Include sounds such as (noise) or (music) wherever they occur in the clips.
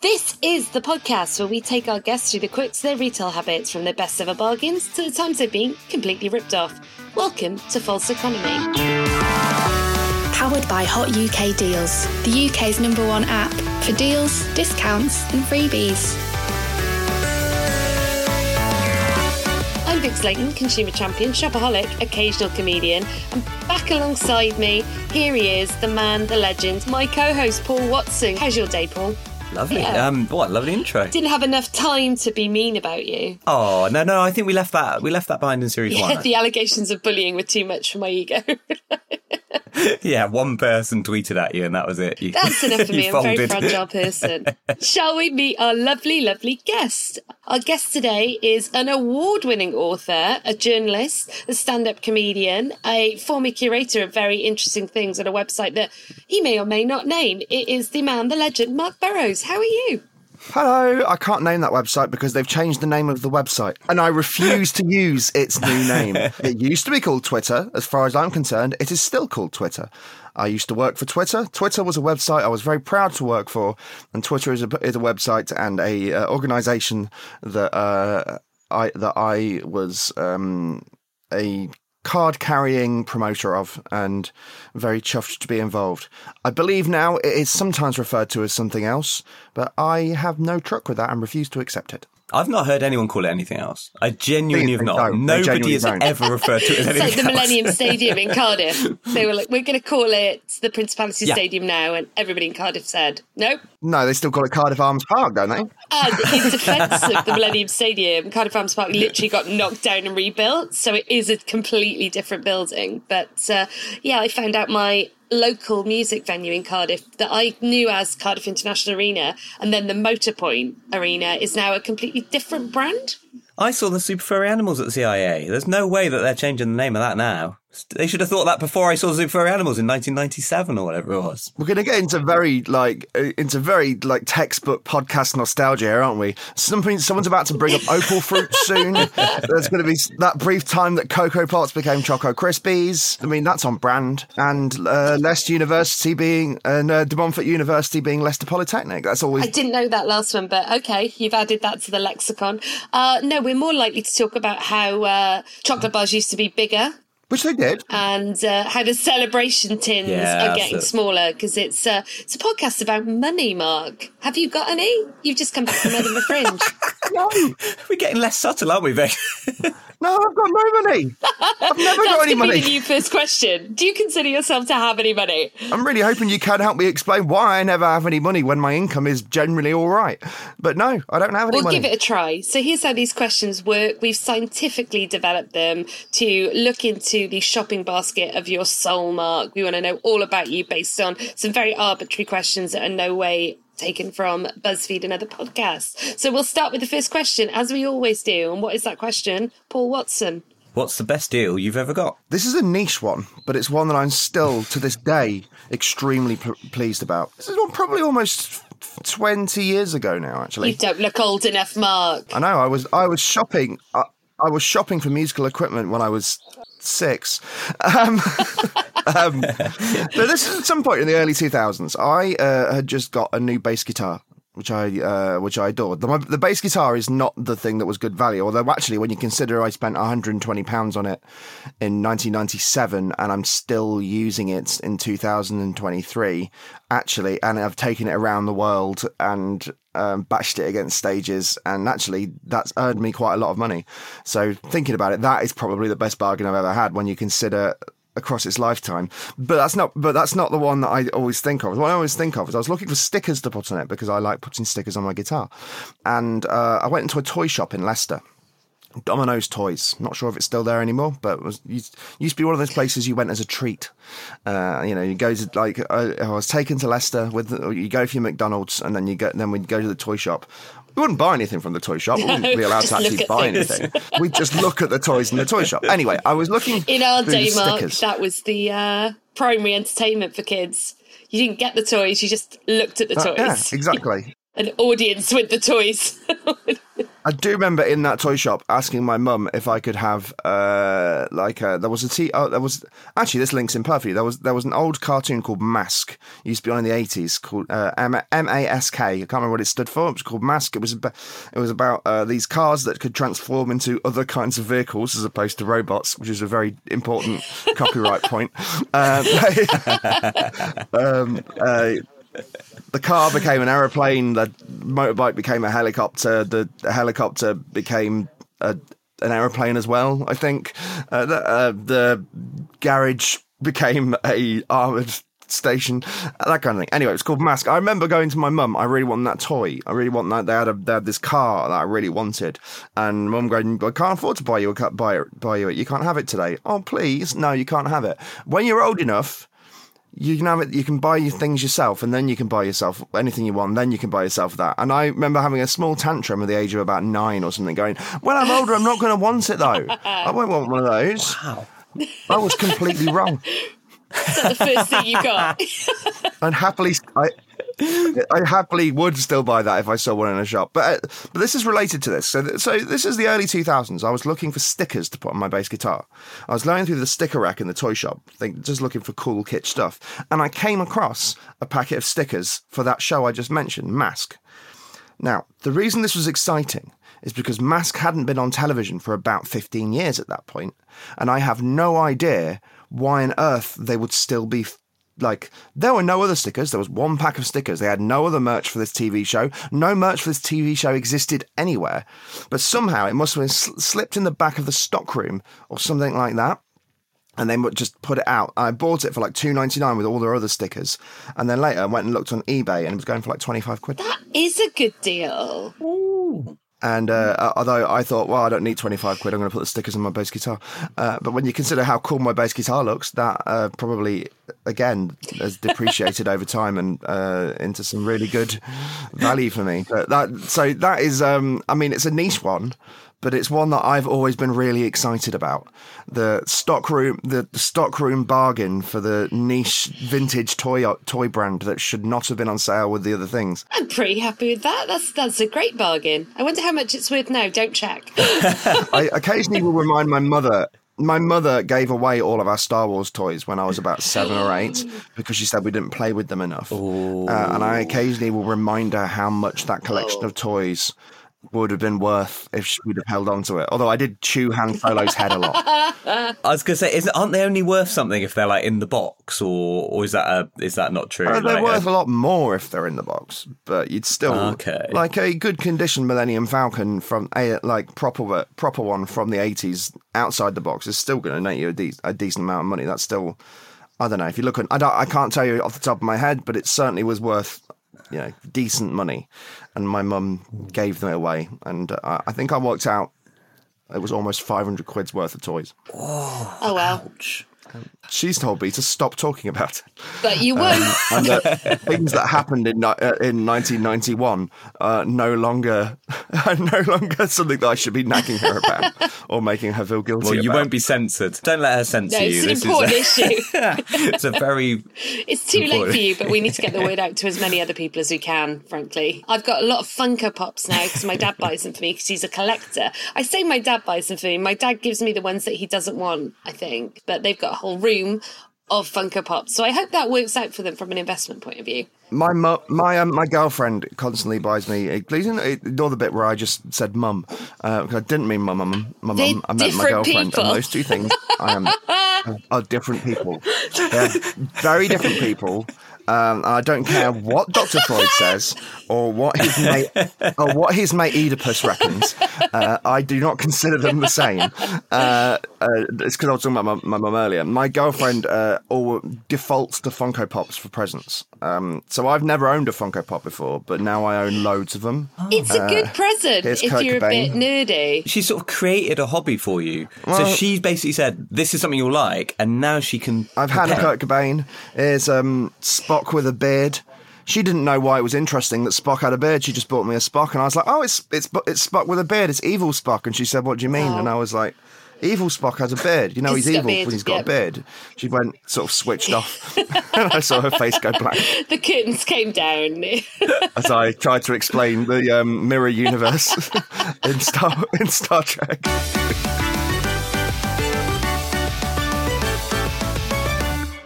This is the podcast where we take our guests through the quirks of their retail habits from their best ever bargains to the times they've been completely ripped off. Welcome to False Economy. Powered by Hot UK Deals, the UK's number one app for deals, discounts, and freebies. I'm Vix Leyton, consumer champion, shopaholic, occasional comedian, and back alongside me, here he is, the man, the legend, my co-host Paul Watson. How's your day, Paul? Lovely. Yeah. Um, what lovely intro. Didn't have enough time to be mean about you. Oh no, no. I think we left that. We left that behind in series Yeah, one. the allegations of bullying were too much for my ego. (laughs) yeah, one person tweeted at you, and that was it. You, That's enough for (laughs) me. I'm a very fragile person. (laughs) Shall we meet our lovely, lovely guest? Our guest today is an award winning author, a journalist, a stand up comedian, a former curator of very interesting things at a website that he may or may not name. It is the man, the legend, Marc Burrows. How are you? Hello, I can't name that website because they've changed the name of the website and I refuse to use its new name. (laughs) It used to be called Twitter. As far as I'm concerned, it is still called Twitter. I used to work for Twitter. Twitter was a website I was very proud to work for, and Twitter is a, is a website and a uh, organization that uh, I that I was um, a card carrying promoter of and very chuffed to be involved. I believe now it is sometimes referred to as something else, but I have no truck with that and refuse to accept it. I've not heard anyone call it anything else. I genuinely have not. don't. Nobody has don't. ever referred to it as It's anything like the else. Millennium (laughs) Stadium in Cardiff. They were like, we're going to call it the Principality Yeah. Stadium now. And everybody in Cardiff said, nope. No, they still call it Cardiff Arms Park, don't they? And in defence of the Millennium Stadium, Cardiff Arms Park literally got knocked down and rebuilt, so it is a completely different building. But uh, yeah, I found out my local music venue in Cardiff that I knew as Cardiff International Arena, and then the Motorpoint Arena is now a completely different brand. I saw the super furry animals at CIA. There's no way that they're changing the name of that now. They should have thought that before I saw super furry animals in 1997 or whatever it was. We're going to get into very like uh, into very like textbook podcast nostalgia, here, aren't we? Something someone's about to bring up opal fruit (laughs) soon. There's going to be that brief time that Coco Pops became Choco Krispies. I mean, that's on brand. And uh, Leicester University being and uh, De Montfort University being Leicester Polytechnic. That's always I didn't know that last one, but okay, you've added that to the lexicon. Uh, no, we're more likely to talk about how uh, chocolate bars used to be bigger which they did. and uh, how the celebration tins Yeah, are getting it. smaller because it's uh, it's a podcast about money. Marc, have you got any? You've just come back from Edinburgh Fringe. (laughs) No, We're getting less subtle, aren't we, Vix? (laughs) no, I've got no money. I've (laughs) never That's got any to be the money. new first question. Do you consider yourself to have any money? I'm really hoping you can help me explain why I never have any money when my income is generally all right. But no, I don't have any We'll money. give it a try. So here's how these questions work. We've scientifically developed them to look into the shopping basket of your soul, Marc. We want to know all about you based on some very arbitrary questions that are no way taken from BuzzFeed and other podcasts. So we'll start with the first question, as we always do. And what is that question? Paul Watson. What's the best deal you've ever got? This is a niche one, but it's one that I'm still, to this day, extremely p- pleased about. This is one probably almost 20 years ago now, actually. You don't look old enough, Marc. I know. I was I was shopping. I, I was shopping for musical equipment when I was six. Um, (laughs) um, but this is at some point in the early 2000s. I uh, had just got a new bass guitar. Which I uh, which I adored. The, the bass guitar is not the thing that was good value. Although actually, when you consider I spent 120 pounds on it in 1997, and I'm still using it in 2023, actually, and I've taken it around the world and um, bashed it against stages, and actually, that's earned me quite a lot of money. So thinking about it, that is probably the best bargain I've ever had when you consider across its lifetime. But that's not. But that's not the one that I always think of. What I always think of is I was looking for stickers to put on it because I like putting stickers on my guitar, and uh, I went into a toy shop in Leicester. Domino's Toys. Not sure if it's still there anymore, but it was used, used to be one of those places you went as a treat. Uh, you know, you go to like I, I was taken to Leicester with you go for your McDonald's, and then you go then we'd go to the toy shop. We wouldn't buy anything from the toy shop. We wouldn't be allowed to (laughs) actually buy things. anything. We'd just look at the toys in the toy shop. Anyway, I was looking In our day, Mark, that was the uh, primary entertainment for kids. You didn't get the toys, you just looked at the Uh, toys. yeah, exactly. (laughs) An audience with the toys. (laughs) I do remember in that toy shop asking my mum if I could have uh like uh there was a t oh there was actually this links in perfectly. There was there was an old cartoon called Mask. It used to be on in the eighties called uh, M M A S K. I can't remember what it stood for. It was called Mask. It was about, it was about uh, these cars that could transform into other kinds of vehicles as opposed to robots which is a very important (laughs) copyright point. Um, (laughs) um, uh, the car became an aeroplane, the motorbike became a helicopter, the helicopter became a, an aeroplane as well. I think uh, the, uh, the garage became a armored station, that kind of thing. Anyway, it's called Mask. I remember going to my mum. I really want that toy. I really want that. They had, a, they had this car that I really wanted, and mum going, "I can't afford to buy you a buy buy you it. You can't have it today. Oh, please, no, you can't have it. When you're old enough." You can have it. You can buy your things yourself, and then you can buy yourself anything you want. And Then you can buy yourself that. And I remember having a small tantrum at the age of about nine or something, going, "When I'm older, I'm not going to want it though. I won't want one of those." Wow. I was completely wrong. (laughs) Is that the first thing you got? (laughs) And happily, I. (laughs) I happily would still buy that if I saw one in a shop, but uh, but this is related to this. So th- so this is the early two thousands. I was looking for stickers to put on my bass guitar. I was going through the sticker rack in the toy shop, think, just looking for cool kitsch stuff, and I came across a packet of stickers for that show I just mentioned, Mask. Now, the reason this was exciting is because Mask hadn't been on television for about 15 years at that point, and I have no idea why on earth they would still be like there were no other stickers. There was one pack of stickers. They had no other merch for this tv show. No merch for this tv show existed anywhere. But somehow it must have been sl- slipped in the back of the stockroom or something like that. And they would just put it out. I bought it for like two ninety nine with all their other stickers, and then later I went and looked on eBay, and it was going for like twenty five quid. That is a good deal. And uh, although I thought, well, I don't need 25 quid, I'm going to put the stickers on my bass guitar. Uh, but when you consider how cool my bass guitar looks, that uh, probably, again, has (laughs) depreciated over time and uh, into some really good value for me. But that, so that is, um, I mean, it's a niche one, but it's one that I've always been really excited about. The stockroom, the, the stockroom bargain for the niche vintage toy toy brand that should not have been on sale with the other things. I'm pretty happy with that. That's that's a great bargain. I wonder how much it's worth now. Don't check. (laughs) I occasionally will remind my mother. My mother gave away all of our Star Wars toys when I was about seven or eight because she said we didn't play with them enough. Uh, and I occasionally will remind her how much that collection of toys would have been worth if she would have held on to it. Although I did chew Han Solo's head a lot. (laughs) I was going to say, isn't aren't they only worth something if they're like in the box, or or is that a, is that not true? Uh, they're Like, worth uh, a lot more if they're in the box, but you'd still Okay. like a good condition Millennium Falcon from a like proper proper one from the eighties outside the box is still going to net you a, de- a decent amount of money. That's still I don't know if you look at I don't I can't tell you off the top of my head, but it certainly was worth you know decent money, and my mum gave them away, and uh, I think I worked out it was almost five hundred quid's worth of toys. oh well, She's told me to stop talking about it. but you won't. and that things that happened in uh, in 1991 are no longer are (laughs) no longer something that I should be nagging her about or making her feel guilty. Well, you about. won't be censored. Don't let her censor No, you. it's an This important is (laughs) a, issue. it's a very It's too late for you, but we need to get the word out to as many other people as we can, frankly. I've got a lot of Funko Pops now because my dad buys them for me because he's a collector. I say my dad buys them for me. My dad gives me the ones that he doesn't want, I think. But they've got a whole room of Funko Pops. So I hope that works out for them from an investment point of view. my mu- my um, my girlfriend constantly buys me. uh, Please ignore the bit where I just said mum. Uh, I didn't mean my mum. My mum. I meant my girlfriend. people. And those two things I am (laughs) are different people. They're very different people. Um, I don't care what Dr. Freud says or what his mate or what his mate Oedipus reckons. Uh, I do not consider them the same. Uh, uh, it's because I was talking about my, my mum earlier. My girlfriend uh, all defaults to Funko Pops for presents. Um, so I've never owned a Funko Pop before, but now I own loads of them. (gasps) It's a good present if Kurt you're a bit nerdy. she sort of created a hobby for you. so she basically said, "This is something you'll like," and now she can. I've had a prepare. Kurt Cobain. Is um, Spock with a beard. She didn't know why it was interesting that Spock had a beard. She just bought me a Spock, and I was like, "Oh, it's it's it's Spock with a beard. It's evil Spock." And she said, "What do you mean?" And I was like, Evil Spock has a beard. You know He's he's, evil beard, when he's got a beard. She went sort of switched off. and (laughs) (laughs) I saw her face go black The curtains came down. as I tried to explain the um, mirror universe (laughs) in Star in Star Trek.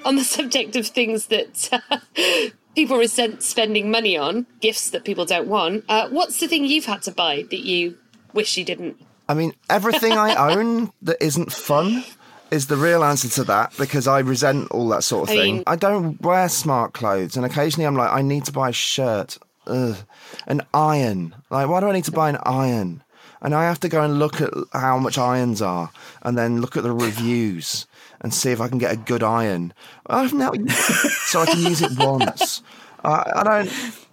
on the subject of things that uh, people resent spending money on, gifts that people don't want, uh, what's the thing you've had to buy that you wish you didn't? I mean, everything I (laughs) own that isn't fun is the real answer to that because I resent all that sort of I thing. mean- I don't wear smart clothes, and occasionally I'm like, I need to buy a shirt, Ugh. an iron. Like, why do I need to buy an iron? And I have to go and look at how much irons are, and then look at the reviews and see if I can get a good iron. I've now so I can use it once. I, I don't.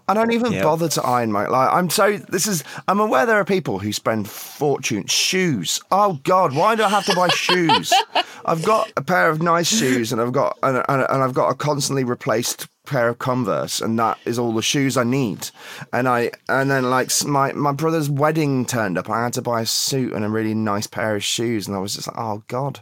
I don't even Yep. bother to iron my like. I'm so this is. I'm aware there are people who spend fortune shoes. Oh God, why do I have to buy shoes? (laughs) I've got a pair of nice shoes, and I've got and, and, and I've got a constantly replaced pair of Converse, and that is all the shoes I need. And I and then like my my brother's wedding turned up. I had to buy a suit and a really nice pair of shoes, and I was just like, oh God.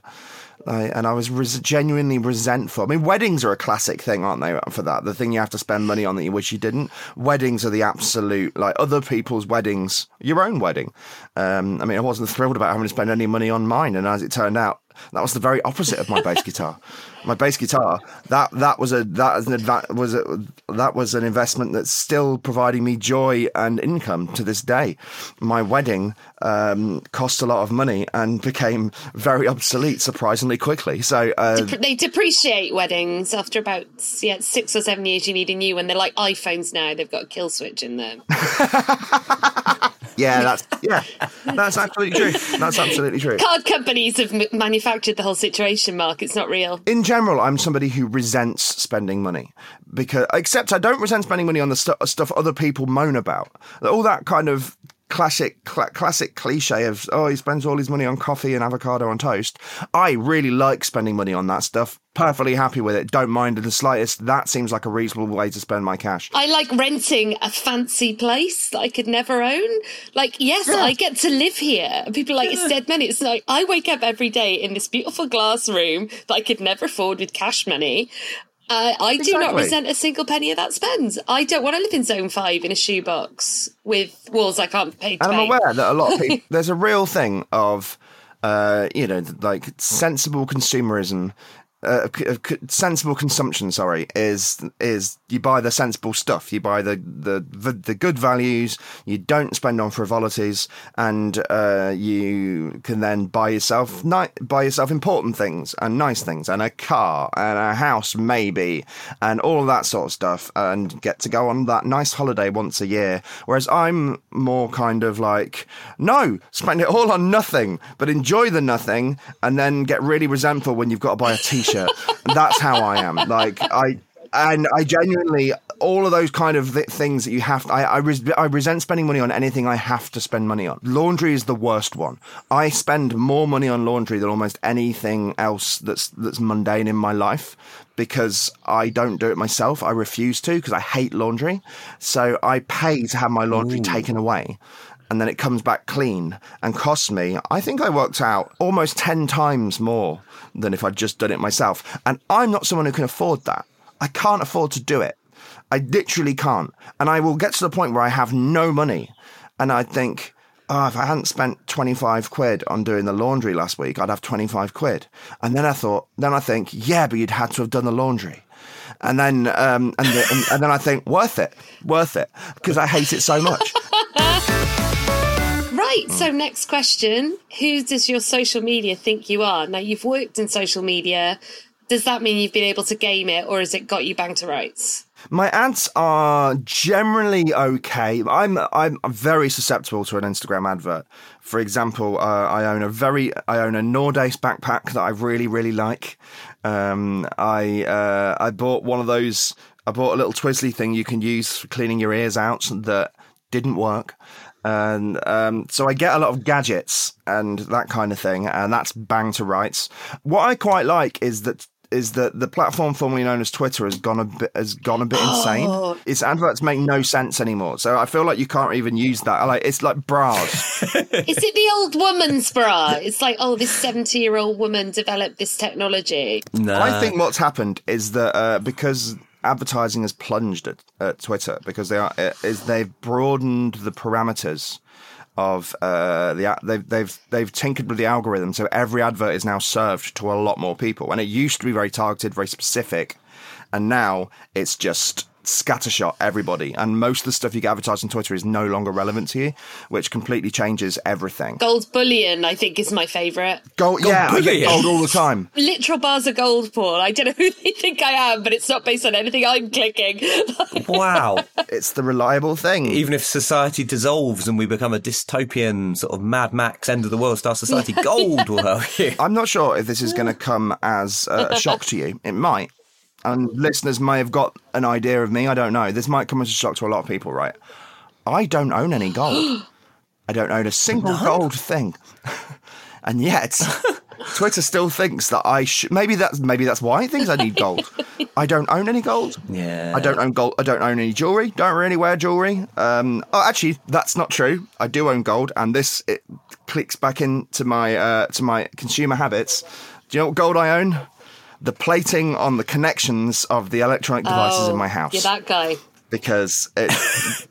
Like, and I was res- genuinely resentful. I mean, weddings are a classic thing, aren't they? For that, the thing you have to spend money on that you wish you didn't. Weddings are the absolute like other people's weddings, your own wedding. Um, I mean, I wasn't thrilled about having to spend any money on mine, and as it turned out, that was the very opposite of my bass guitar. My bass guitar that that was a that was an adva- was a, that was an investment that's still providing me joy and income to this day. My wedding um, cost a lot of money and became very obsolete surprisingly quickly. So uh, They depreciate weddings after about yeah six or seven years. You need a new one. They're like iPhones now. They've got a kill switch in them. (laughs) yeah, that's yeah, that's absolutely true. That's absolutely true. Card companies have m- manufactured the whole situation. Marc, it's not real. in general, I'm somebody who resents spending money because, except I don't resent spending money on the stu- stuff other people moan about. All that kind of classic, cla classic cliche of oh, he spends all his money on coffee and avocado on toast. I really like spending money on that stuff. Perfectly happy with it. Don't mind in the slightest. That seems like a reasonable way to spend my cash. I like renting a fancy place that I could never own. Like, yes, I get to live here. And People are like, it's dead money. It's like, I wake up every day in this beautiful glass room that I could never afford with cash money. Uh, I do not resent a single penny of that spend. I don't want to live in zone five in a shoebox with walls I can't pay to And I'm paint. aware that a lot of (laughs) people, there's a real thing of, uh, you know, like sensible consumerism. Uh, uh, sensible consumption, sorry, is is you buy the sensible stuff. You buy the the the, the good values. You don't spend on frivolities, and uh, you can then buy yourself ni- buy yourself important things and nice things, and a car and a house maybe, and all that sort of stuff, and get to go on that nice holiday once a year. Whereas I'm more kind of like, no, spend it all on nothing, but enjoy the nothing, and then get really resentful when you've got to buy a T-shirt. That's how I am. Like I. And I genuinely, all of those kind of th- things that you have, I, I, res- I resent spending money on anything I have to spend money on. Laundry is the worst one. I spend more money on laundry than almost anything else that's that's mundane in my life because I don't do it myself. I refuse to because I hate laundry. So I pay to have my laundry taken away. And then it comes back clean and costs me, I think I worked out almost 10 times more than if I'd just done it myself. And I'm not someone who can afford that. I can't afford to do it. I literally can't. And I will get to the point where I have no money. And I think, oh, if I hadn't spent 25 quid on doing the laundry last week, I'd have 25 quid. And then I thought, then I think, yeah, but you'd had to have done the laundry. And then, um, and, the, and, and then I think, worth it, worth it, because I hate it so much. Right. So, next question Who does your social media think you are? Now, you've worked in social media. Does that mean you've been able to game it, or has it got you bang to rights? My ads are generally okay. I'm I'm very susceptible to an Instagram advert. For example, uh, I own a very I own a Nordace backpack that I really really like. Um, I uh, I bought one of those. I bought a little twizzly thing you can use for cleaning your ears out that didn't work. And um, so I get a lot of gadgets and that kind of thing, and that's bang to rights. What I quite like is that is that the platform formerly known as Twitter has gone a bit has gone a bit insane. Its adverts make no sense anymore. So I feel like you can't even use that. Like it's like bras. (laughs) Is it the old woman's bra? It's like, oh, this 70 year old woman developed this technology. No. I think what's happened is that uh, because advertising has plunged at, at Twitter because they are uh, is they've broadened the parameters of uh, the they've they've they've tinkered with the algorithm. So every advert is now served to a lot more people. And it used to be very targeted very specific. And now it's just scattershot everybody and most of the stuff you get advertised on Twitter is no longer relevant to you which completely changes everything Gold bullion, I think, is my favourite. gold, yeah I get bullion. gold all the time Literal bars of gold, Paul. I don't know who they think I am, but it's not based on anything I'm clicking. (laughs) Wow. it's the reliable thing Even if society dissolves and we become a dystopian sort of Mad Max end of the world star society, (laughs) gold will help you. I'm not sure if this is going to come as uh, a shock to you. It might. And listeners may have got an idea of me. I don't know. This might come as a shock to a lot of people, right? I don't own any gold. I don't own a single gold thing. (laughs) and yet, (laughs) Twitter still thinks that I should. Maybe that's maybe that's why it thinks I need gold. I don't own any gold. Yeah. I don't own gold. I don't own any jewelry. Don't really wear jewelry. Um, oh, actually, that's not true. I do own gold, and this it clicks back into my uh, to my consumer habits. Do you know what gold I own? The plating on the connections of the electronic devices in my house You're that guy. because it,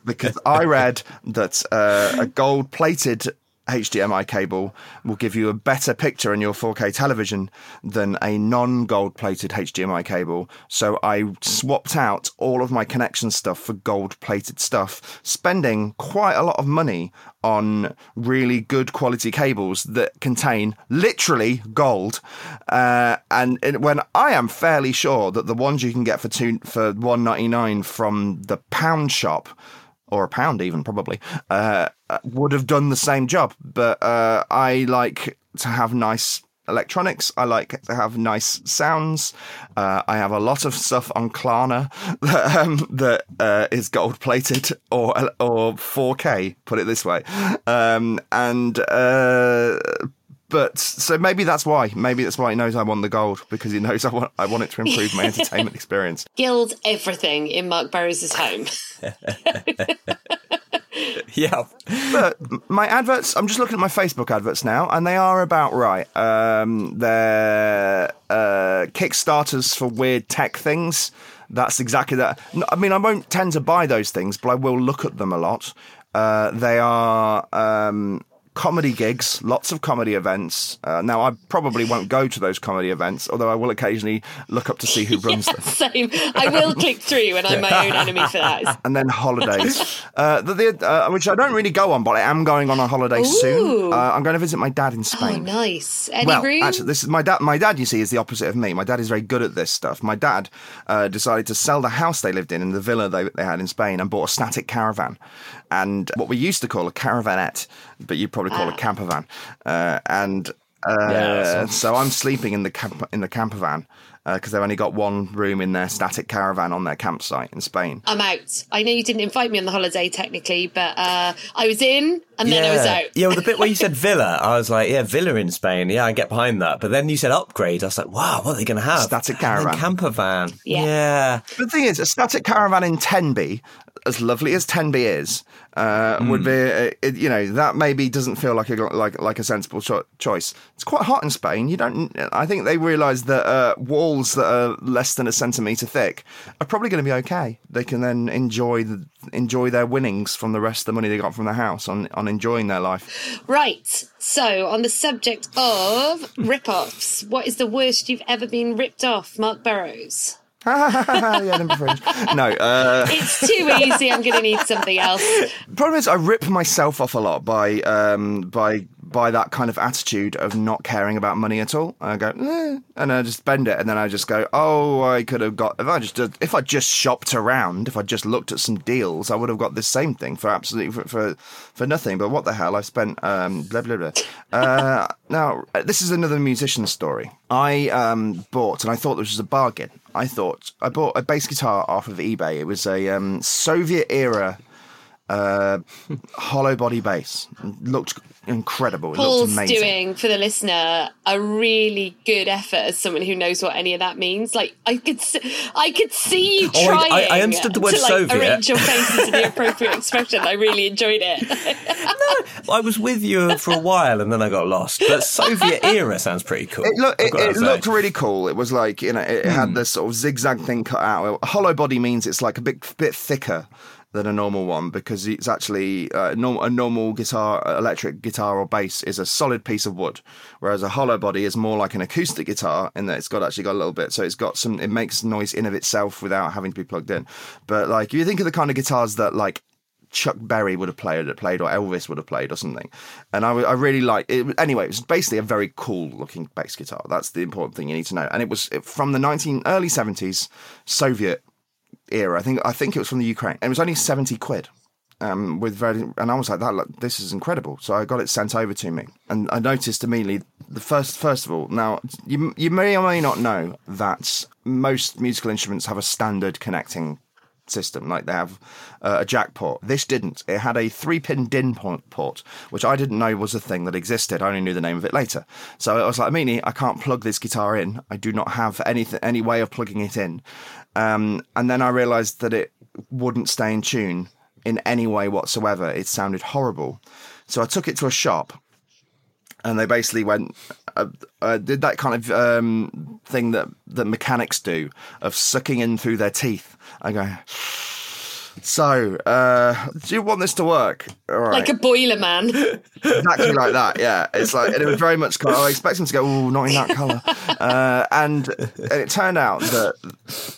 because I read that uh, a gold plated HDMI cable will give you a better picture in your 4K television than a non gold plated HDMI cable. So I swapped out all of my connection stuff for gold plated stuff, spending quite a lot of money on really good quality cables that contain literally gold. Uh, and it, when I am fairly sure that the ones you can get for two for one ninety nine from the pound shop or a pound even probably uh, uh, would have done the same job. But uh, I like to have nice electronics. I like to have nice sounds. Uh, I have a lot of stuff on Klarna (laughs) that, um, that uh, is gold plated or or 4K. Put it this way, um, and. But so maybe that's why. Maybe that's why he knows I want the gold because he knows I want I want it to improve my (laughs) entertainment experience. Gild everything in Marc Burrows' home. (laughs) Yeah. But my adverts, I'm just looking at my Facebook adverts now, and they are about right. Um, they're uh, Kickstarters for weird tech things. That's exactly that. I mean, I won't tend to buy those things, but I will look at them a lot. Uh, they are um, comedy gigs, lots of comedy events. Uh, now, I probably won't go to those comedy events, although I will occasionally look up to see who (laughs) runs them. Same. I will click through, and I'm my own enemy for that. and then holidays, uh, the, the, uh, which I don't really go on, but I am going on a holiday soon. Ooh. Uh, I'm going to visit my dad in Spain. Oh, nice. Any well, room? actually, this is my dad. My dad, you see, is the opposite of me. My dad is very good at this stuff. My dad uh, decided to sell the house they lived in in the villa they, they had in Spain and bought a static caravan, and what we used to call a caravanette, but you'd probably call it a camper van. Uh, and uh, Yeah, so I'm sleeping in the camp in the camper van because they've only got one room in their static caravan on their campsite in Spain. I'm out. I know you didn't invite me on the holiday technically, but uh, I was in and then I was out. Yeah, well, the bit where you (laughs) said villa, I was like, yeah, villa in Spain. Yeah, I get behind that. But then you said upgrade. I was like, wow, what are they going to have? Static And caravan. camper van. Yeah. yeah. But the thing is, a static caravan in Tenby, as lovely as Tenby is, uh, would be, uh, it, you know, that maybe doesn't feel like a like like a sensible cho- choice. It's quite hot in Spain. You don't. I think they realise that uh, walls that are less than a centimetre thick are probably going to be okay. They can then enjoy the enjoy their winnings from the rest of the money they got from the house on on enjoying their life. Right. So, on the subject of rip-offs, what is the worst you've ever been ripped off, Marc Burrows? (laughs) yeah, number fringe. No, uh, It's too easy. I'm going to need something else. (laughs) problem is I rip myself off a lot by um by by that kind of attitude of not caring about money at all. I go eh, and I just spend it, and then I just go, oh, I could have got if I just if I just shopped around, if I just looked at some deals, I would have got this same thing for absolutely for for, for nothing. But what the hell? I've spent um blah blah blah. Uh, (laughs) now this is another musician story. I um bought and I thought this was a bargain. I thought I bought a bass guitar off of eBay. It was a um, Soviet era uh, hollow body bass. Looked incredible. It Paul's looked amazing. doing for the listener a really good effort as someone who knows what any of that means. Like I could, see, I could see you Oh, I- trying. I- I understood the word to, like, Soviet. Arrange your face into the (laughs) appropriate expression. I really enjoyed it. (laughs) no, I was with you for a while and then I got lost. But Soviet (laughs) era sounds pretty cool. It, look, it, it looked really cool. It was like you know, it, it had this sort of zigzag thing cut out. Hollow body means it's like a bit bit thicker than a normal one because it's actually uh, a normal guitar, electric guitar or bass is a solid piece of wood, whereas a hollow body is more like an acoustic guitar in that it's got actually got a little bit. So it's got some. It makes noise in of itself without having to be plugged in. But like if you think of the kind of guitars that like Chuck Berry would have played, played, or Elvis would have played, or something. And I, I really like it. Anyway, it was basically a very cool looking bass guitar. That's the important thing you need to know. And it was from the nineteen early seventies Soviet era. I think I think it was from the Ukraine. It was only seventy quid. Um, with very, and I was like, that look, this is incredible. So I got it sent over to me, and I noticed immediately the first, first of all. Now you you may or may not know that most musical instruments have a standard connecting system. Like they have uh, a jack port. This didn't. It had a three pin DIN port, which I didn't know was a thing that existed. I only knew the name of it later. So I was like, Mini, I can't plug this guitar in. I do not have anything, any way of plugging it in. Um, and then I realized that it wouldn't stay in tune in any way whatsoever. It sounded horrible. So I took it to a shop and they basically went uh, uh, did that kind of um, thing that that mechanics do of sucking in through their teeth. I go. So, uh, do you want this to work? All right, like a boiler man. (laughs) exactly like that. Yeah, it's like and it was very much. I expect them to go, "Oh, not in that color," uh, and, and it turned out that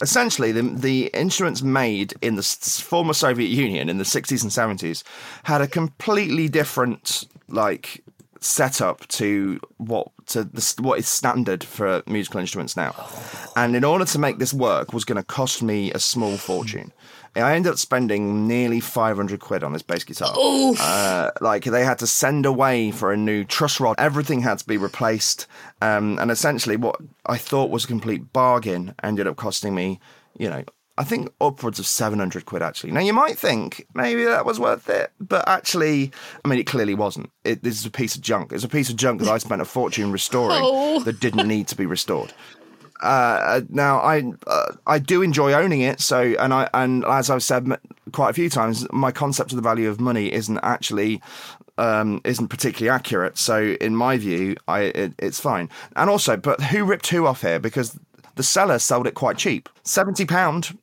essentially the the instruments made in the former Soviet Union in the sixties and seventies had a completely different like setup to what to the, what is standard for musical instruments now. And in order to make this work was going to cost me a small fortune. I ended up spending nearly 500 quid on this bass guitar. Uh, like they had to send away for a new truss rod. Everything had to be replaced. Um, and essentially what I thought was a complete bargain ended up costing me, you know, I think upwards of 700 quid actually. Now you might think maybe that was worth it, but actually, I mean, it clearly wasn't. It, this is a piece of junk. It's a piece of junk that I spent a fortune restoring (laughs) Oh. that didn't need to be restored. Uh, now I uh, I do enjoy owning it. So and I and as I've said m- quite a few times, my concept of the value of money isn't actually um, isn't particularly accurate. So in my view, I it, it's fine. And also, but who ripped who off here? Because the seller sold it quite cheap, seventy pound.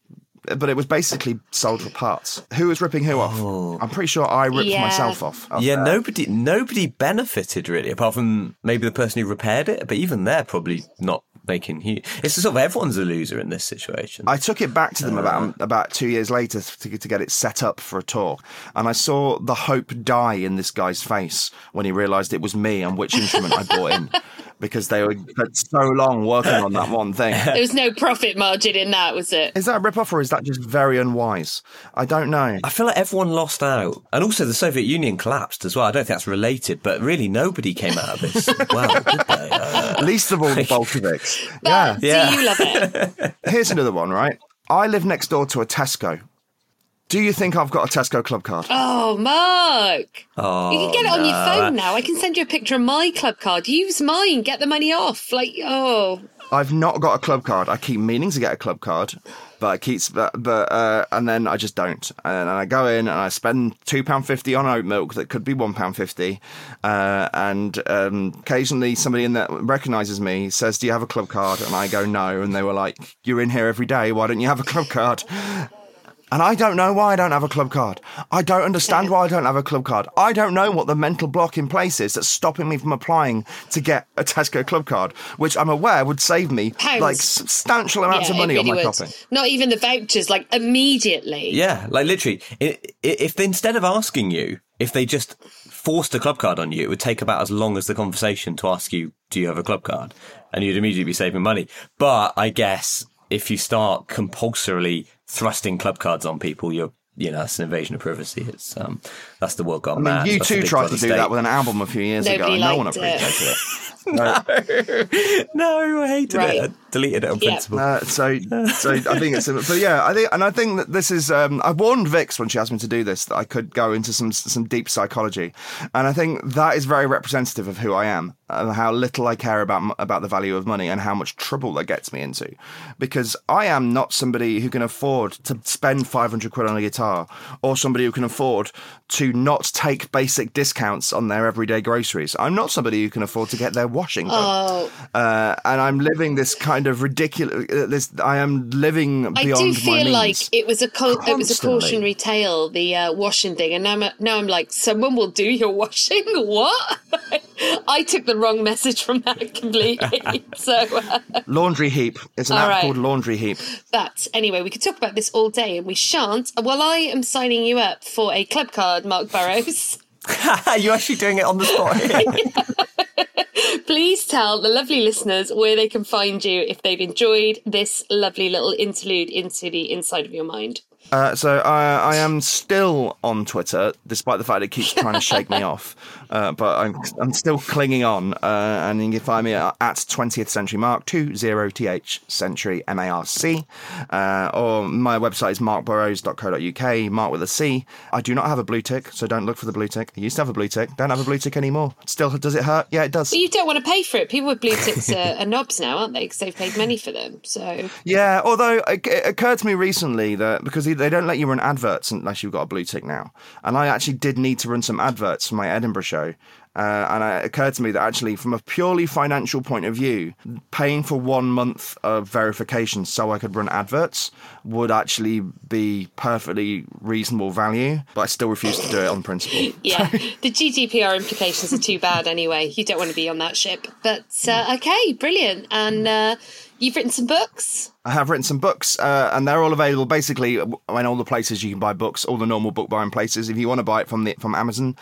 But it was basically sold for parts. Who was ripping who off? Oh. I'm pretty sure I ripped Yeah. myself off. off Yeah, there. nobody nobody benefited really, apart from maybe the person who repaired it. But even they're probably not making huge. It's sort of everyone's a loser in this situation. I took it back to them about uh. about two years later to, to get it set up for a tour, and I saw the hope die in this guy's face when he realised it was me and which instrument I bought in, (laughs) because they were had so long working on that one thing. (laughs) There was no profit margin in that, was it? Is that a rip off or is that just very unwise? I don't know. I feel like everyone lost out, and also the Soviet Union collapsed as well. I don't think that's related, but really nobody came out of this (laughs) well, did they? Uh, Least of all the (laughs) Bolsheviks. Yeah. Yeah. do you love it? Here's another one, right? I live next door to a Tesco. Do you think I've got a Tesco club card? Oh, Marc. oh, You can get it on your phone now. I can send you a picture of my club card. Use mine. Get the money off. Like, oh, I've not got a club card. I keep meaning to get a club card, but I keep but, but uh, and then I just don't. And I go in and I spend two pound fifty on oat milk that could be one pound fifty. Uh, and um, occasionally somebody in that recognises me says, "Do you have a club card?" And I go, "No." And they were like, "You're in here every day. Why don't you have a club card?" And I don't know why I don't have a club card. I don't understand why I don't have a club card. I don't know what the mental block in place is that's stopping me from applying to get a Tesco club card, which I'm aware would save me Pounds. like substantial amounts yeah, of money it on my would. shopping. Not even the vouchers, like immediately. Yeah, like literally, i- i- if instead of asking you, if they just forced a club card on you, it would take about as long as the conversation to ask you, "Do you have a club card?" And you'd immediately be saving money. But I guess if you start compulsorily thrusting club cards on people, you're you know that's an invasion of privacy. It's um that's the world gone I mean, mad. you That's the two big tried to do state. that with an album a few years ago, Nobody and no one liked it. appreciated it. (laughs) no, I hated Right. it. deleted it on Yeah. principle. Uh, so, so I think it's, but yeah, I think, and I think that this is. Um, I warned Vix when she asked me to do this that I could go into some some deep psychology, and I think that is very representative of who I am and how little I care about about the value of money and how much trouble that gets me into, because I am not somebody who can afford to spend five hundred quid on a guitar, or somebody who can afford to not take basic discounts on their everyday groceries. I'm not somebody who can afford to get their washing done Oh, uh, and I'm living this kind of ridiculous. Uh, this I am living beyond. I do feel like it was a co- it was a cautionary tale, the uh, washing thing, and now I'm, now I'm like, someone will do your (laughs) washing. What? (laughs) I took the wrong message from that (laughs) completely. (laughs) so, uh, laundry heap. It's an app right. called Laundry Heap. but anyway, we could talk about this all day, and we shan't. Well, I am signing you up for a club card, Marc Burrows. (laughs) You're actually doing it on the spot. Please tell the lovely listeners where they can find you if they've enjoyed this lovely little interlude into the inside of your mind. Uh, so I, I am still on Twitter, despite the fact it keeps trying to shake me off. Uh, but I'm, I'm still clinging on, uh, and you can find me at, at 20th Century Marc, 20th Century M A R C, uh, or my website is marcburrows.co.uk, Marc with a C. I do not have a blue tick, so don't look for the blue tick. I used to have a blue tick, don't have a blue tick anymore. Still, does it hurt? Yeah, it does. But you don't want to pay for it. People with blue ticks are, are knobs now, aren't they? Because they've paid money for them. So Yeah, although it it occurred to me recently that because they don't let you run adverts unless you've got a blue tick now, and I actually did need to run some adverts for my Edinburgh show. Uh, and it occurred to me that actually, from a purely financial point of view, paying for one month of verification so I could run adverts would actually be perfectly reasonable value. But I still refuse to do it on principle. (laughs) yeah, the GDPR implications are too bad anyway. You don't want to be on that ship. But uh, okay, brilliant. And uh, you've written some books. I have written some books, uh, and they're all available basically in all the places you can buy books, all the normal book buying places. If you want to buy it from the from Amazon,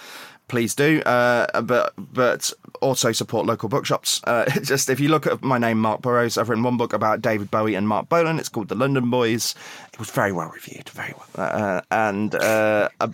please do. Uh, but but also support local bookshops. Uh, (laughs) just if you look at my name, Marc Burrows, I've written one book about David Bowie and Marc Bolan. It's called The London Boys. It was very well reviewed, very well. Uh, and uh, a,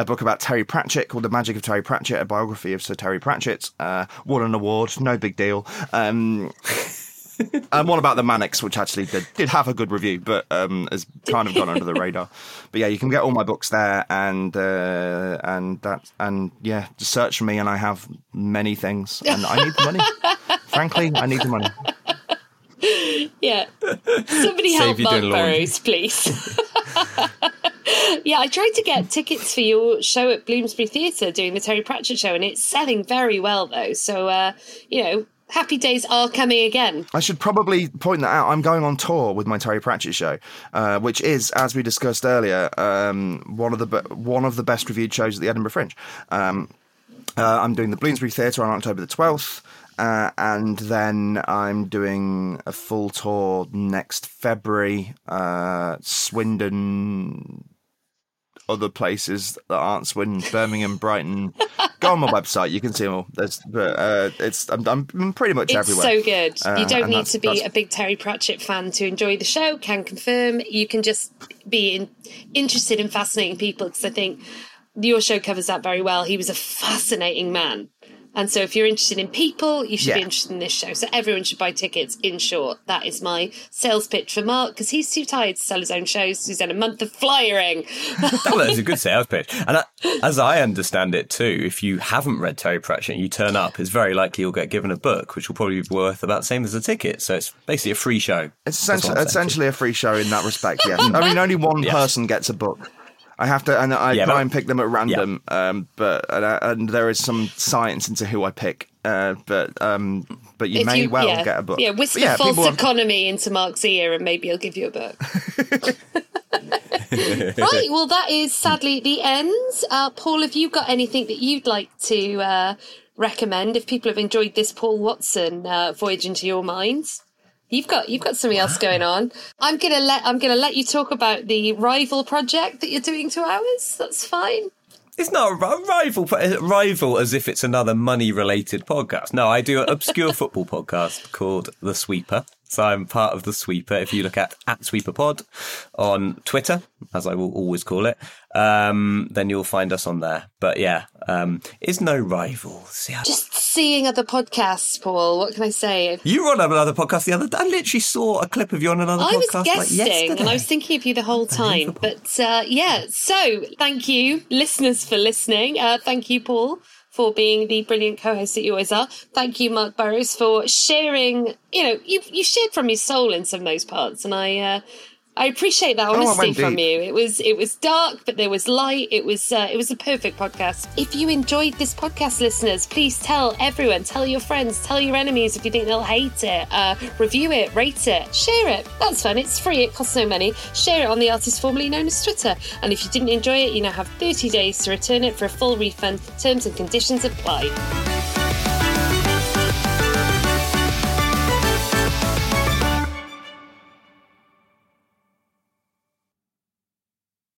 a book about Terry Pratchett called The Magic of Terry Pratchett, a biography of Sir Terry Pratchett. Uh, won an award, no big deal. Um, (laughs) (laughs) and one about the Mannix, which actually did, did have a good review, but um, has kind of gone under the radar. (laughs) But yeah, you can get all my books there, and uh, and that and yeah, just search for me, and I have many things, and I need the money. (laughs) Frankly, I need the money. Yeah. Somebody help Marc. Burrows, please. yeah, I tried to get tickets for your show at Bloomsbury Theatre doing the Terry Pratchett show, and it's selling very well, though. So, uh, you know, happy days are coming again. I should probably point that out. I'm going on tour with my Terry Pratchett show, uh, which is, as we discussed earlier, um, one of the be- one of the best reviewed shows at the Edinburgh Fringe. Um, uh, I'm doing the Bloomsbury Theatre on October the 12th. Uh, and then I'm doing a full tour next February, uh, Swindon, other places that aren't Swindon, Birmingham, Brighton. Go on my website, you can see them all. There's, but uh, it's I'm, I'm pretty much It's everywhere. so good. Uh, you don't need to be that's- a big Terry Pratchett fan to enjoy the show. Can confirm. You can just be in, interested in fascinating people because I think your show covers that very well. He was a fascinating man. And so, if you're interested in people, you should be interested in this show. So, everyone should buy tickets. In short, that is my sales pitch for Marc because he's too tired to sell his own shows. He's had a month of flyering. (laughs) that was a good sales pitch. And I, (laughs) as I understand it too, if you haven't read Terry Pratchett and you turn up, it's very likely you'll get given a book, which will probably be worth about the same as a ticket. So it's basically a free show. It's essentially, what I'm saying. essentially a free show in that respect. Yes, (laughs) I mean only one Yes. person gets a book. I have to, and I Yeah, try but- and pick them at random. Um, but and, I- and there is some science into who I pick. Uh, but um, but you If may well yeah, get a book. Yeah, But whisper yeah, false people have- economy into Marc's ear and maybe he'll give you a book. (laughs) (laughs) (laughs) right, well, that is sadly the end. Uh, Paul, have you got anything that you'd like to uh, recommend if people have enjoyed this Paul Watson uh, voyage into your minds? You've got you've got something else going on. I'm gonna let I'm gonna let you talk about the rival project that you're doing to ours. That's fine. It's not a rival, a rival as if it's another money related podcast. No, I do an obscure (laughs) football podcast called The Sweeper. So I'm part of the Sweeper. If you look at at Sweeper Pod on Twitter, as I will always call it, um, then you'll find us on there. But yeah, um, it's no rival. See how- Just seeing other podcasts, Paul. What can I say? you were on another podcast the other day. I literally saw a clip of you on another I was podcast like yesterday. and I was thinking of you the whole time. But uh, yeah, so thank you, listeners, for listening. Uh, thank you, Paul, for being the brilliant co-host that you always are. Thank you, Marc Burrows, for sharing. You know, you you shared from your soul in some of those parts, and I. Uh, I appreciate that honesty went from you. It was it was dark, but there was light. It was uh, it was a perfect podcast. If you enjoyed this podcast, listeners, please tell everyone, tell your friends, tell your enemies if you think they'll hate it. Uh, review it, rate it, share it. That's fun. It's free. It costs no money. Share it on the artist formerly known as Twitter. And if you didn't enjoy it, you now have 30 days to return it for a full refund. Terms and conditions apply.